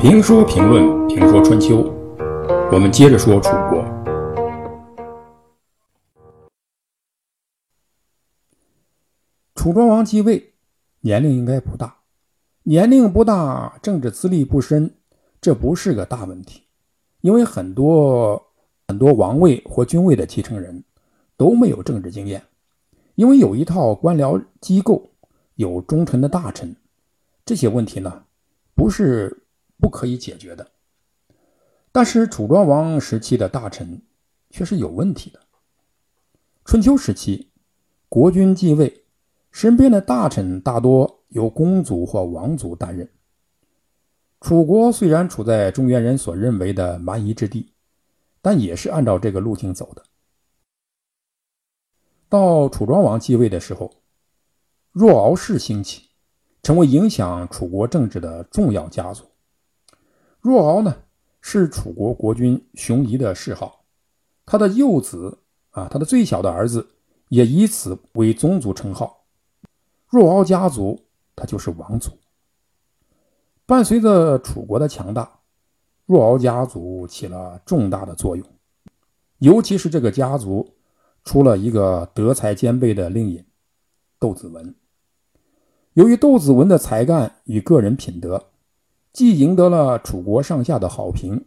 评说评论评说春秋，我们接着说楚国。楚庄王继位，年龄应该不大，年龄不大，政治资历不深，这不是个大问题，因为很多很多王位或君位的继承人都没有政治经验，因为有一套官僚机构，有忠臣的大臣，这些问题呢，不是。不可以解决的，但是楚庄王时期的大臣却是有问题的。春秋时期，国君继位，身边的大臣大多由公族或王族担任。楚国虽然处在中原人所认为的蛮夷之地，但也是按照这个路径走的。到楚庄王继位的时候，若敖氏兴起，成为影响楚国政治的重要家族。若敖呢，是楚国国君熊仪的谥号，他的幼子啊，他的最小的儿子也以此为宗族称号。若敖家族，他就是王族。伴随着楚国的强大，若敖家族起了重大的作用，尤其是这个家族出了一个德才兼备的令尹窦子文。由于窦子文的才干与个人品德。既赢得了楚国上下的好评，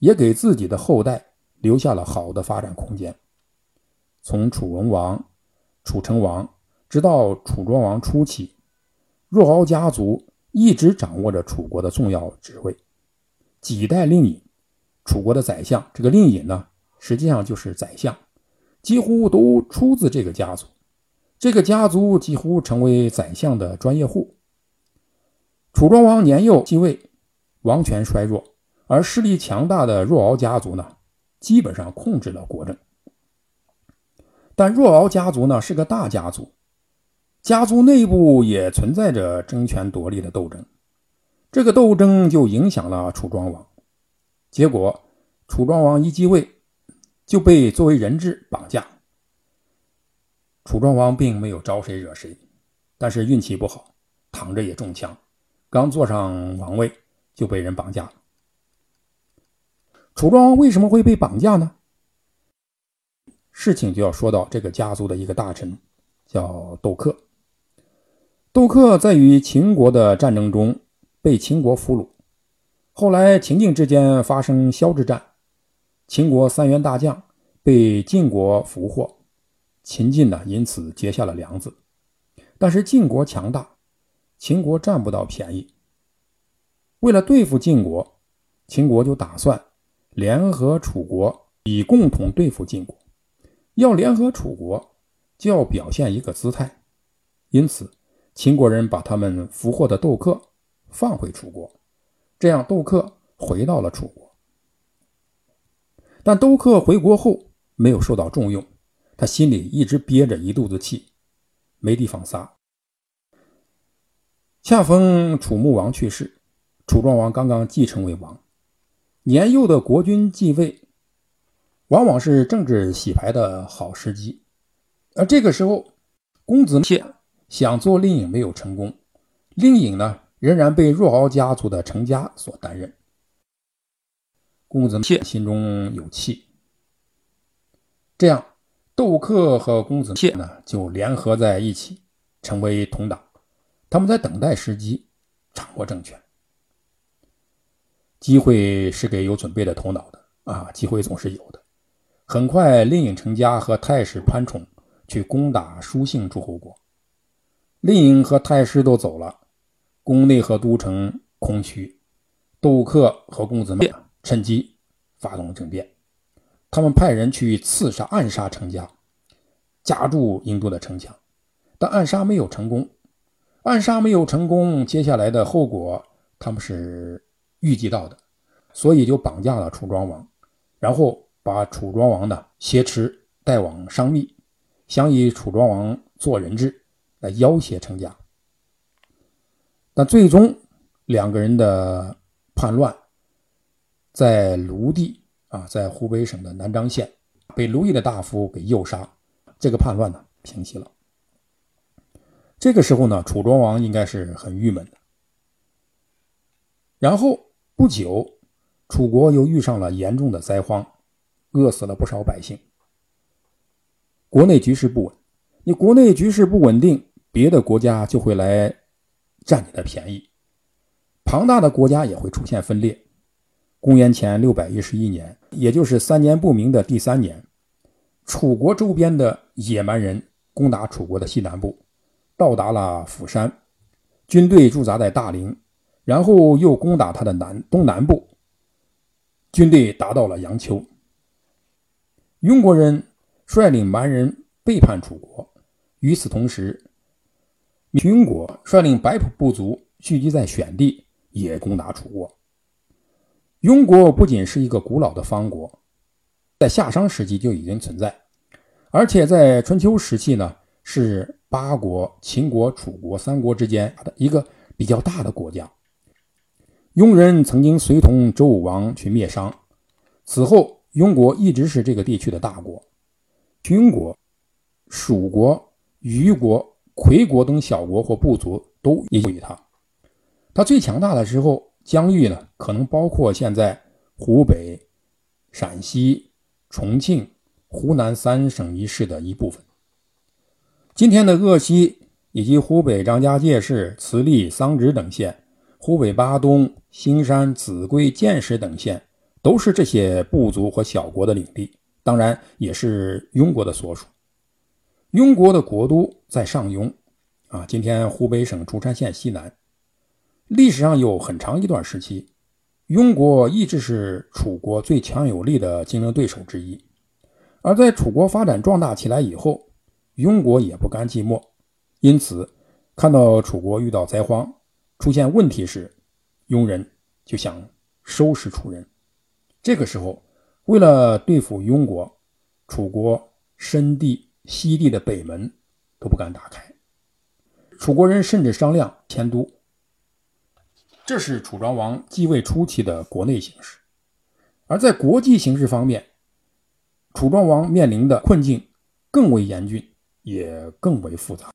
也给自己的后代留下了好的发展空间。从楚文王、楚成王，直到楚庄王初期，若敖家族一直掌握着楚国的重要职位。几代令尹，楚国的宰相，这个令尹呢，实际上就是宰相，几乎都出自这个家族。这个家族几乎成为宰相的专业户。楚庄王年幼继位，王权衰弱，而势力强大的若敖家族呢，基本上控制了国政。但若敖家族呢是个大家族，家族内部也存在着争权夺利的斗争，这个斗争就影响了楚庄王。结果，楚庄王一继位就被作为人质绑架。楚庄王并没有招谁惹谁，但是运气不好，躺着也中枪。刚坐上王位就被人绑架了。楚庄王为什么会被绑架呢？事情就要说到这个家族的一个大臣，叫窦克。窦克在与秦国的战争中被秦国俘虏，后来秦晋之间发生萧之战，秦国三员大将被晋国俘获，秦晋呢因此结下了梁子。但是晋国强大。秦国占不到便宜。为了对付晋国，秦国就打算联合楚国，以共同对付晋国。要联合楚国，就要表现一个姿态。因此，秦国人把他们俘获的窦克放回楚国，这样窦克回到了楚国。但窦克回国后没有受到重用，他心里一直憋着一肚子气，没地方撒。恰逢楚穆王去世，楚庄王刚刚继承为王，年幼的国君继位，往往是政治洗牌的好时机。而这个时候，公子燮想做令尹没有成功，令尹呢仍然被若敖家族的成家所担任。公子燮心中有气，这样窦克和公子燮呢就联合在一起，成为同党。他们在等待时机，掌握政权。机会是给有准备的头脑的啊！机会总是有的。很快，令尹成家和太史潘宠去攻打书姓诸侯国，令尹和太师都走了，宫内和都城空虚。窦克和公子燮趁机发动政变，他们派人去刺杀、暗杀成家，夹住郢都的城墙，但暗杀没有成功。暗杀没有成功，接下来的后果他们是预计到的，所以就绑架了楚庄王，然后把楚庄王呢挟持带往商密，想以楚庄王做人质来要挟成家。但最终两个人的叛乱，在卢地啊，在湖北省的南漳县，被卢毅的大夫给诱杀，这个叛乱呢平息了。这个时候呢，楚庄王应该是很郁闷的。然后不久，楚国又遇上了严重的灾荒，饿死了不少百姓。国内局势不稳，你国内局势不稳定，别的国家就会来占你的便宜，庞大的国家也会出现分裂。公元前六百一十一年，也就是三年不明的第三年，楚国周边的野蛮人攻打楚国的西南部，到达了釜山，军队驻扎在大陵，然后又攻打他的南东南部，军队达到了阳丘。庸国人率领蛮人背叛楚国，与此同时，秦国率领白朴部族聚集在选地，也攻打楚国。庸国不仅是一个古老的方国，在夏商时期就已经存在，而且在春秋时期呢，是八国秦国、楚国三国之间的一个比较大的国家。庸人曾经随同周武王去灭商，此后庸国一直是这个地区的大国。秦国、蜀国、虞国、魁国等小国或部族都依附于他。他最强大的时候。疆域呢，可能包括现在湖北、陕西、重庆、湖南三省一市的一部分。今天的鄂西以及湖北张家界市、慈利、桑植等县，湖北巴东、兴山、秭归、建始等县，都是这些部族和小国的领地，当然也是庸国的所属。庸国的国都在上庸，啊，今天湖北省竹山县西南。历史上有很长一段时期，庸国一直是楚国最强有力的竞争对手之一。而在楚国发展壮大起来以后，庸国也不甘寂寞，因此看到楚国遇到灾荒、出现问题时，庸人就想收拾楚人。这个时候，为了对付庸国，楚国申地、西地的北门都不敢打开。楚国人甚至商量迁都。这是楚庄王继位初期的国内形势，而在国际形势方面，楚庄王面临的困境更为严峻，也更为复杂。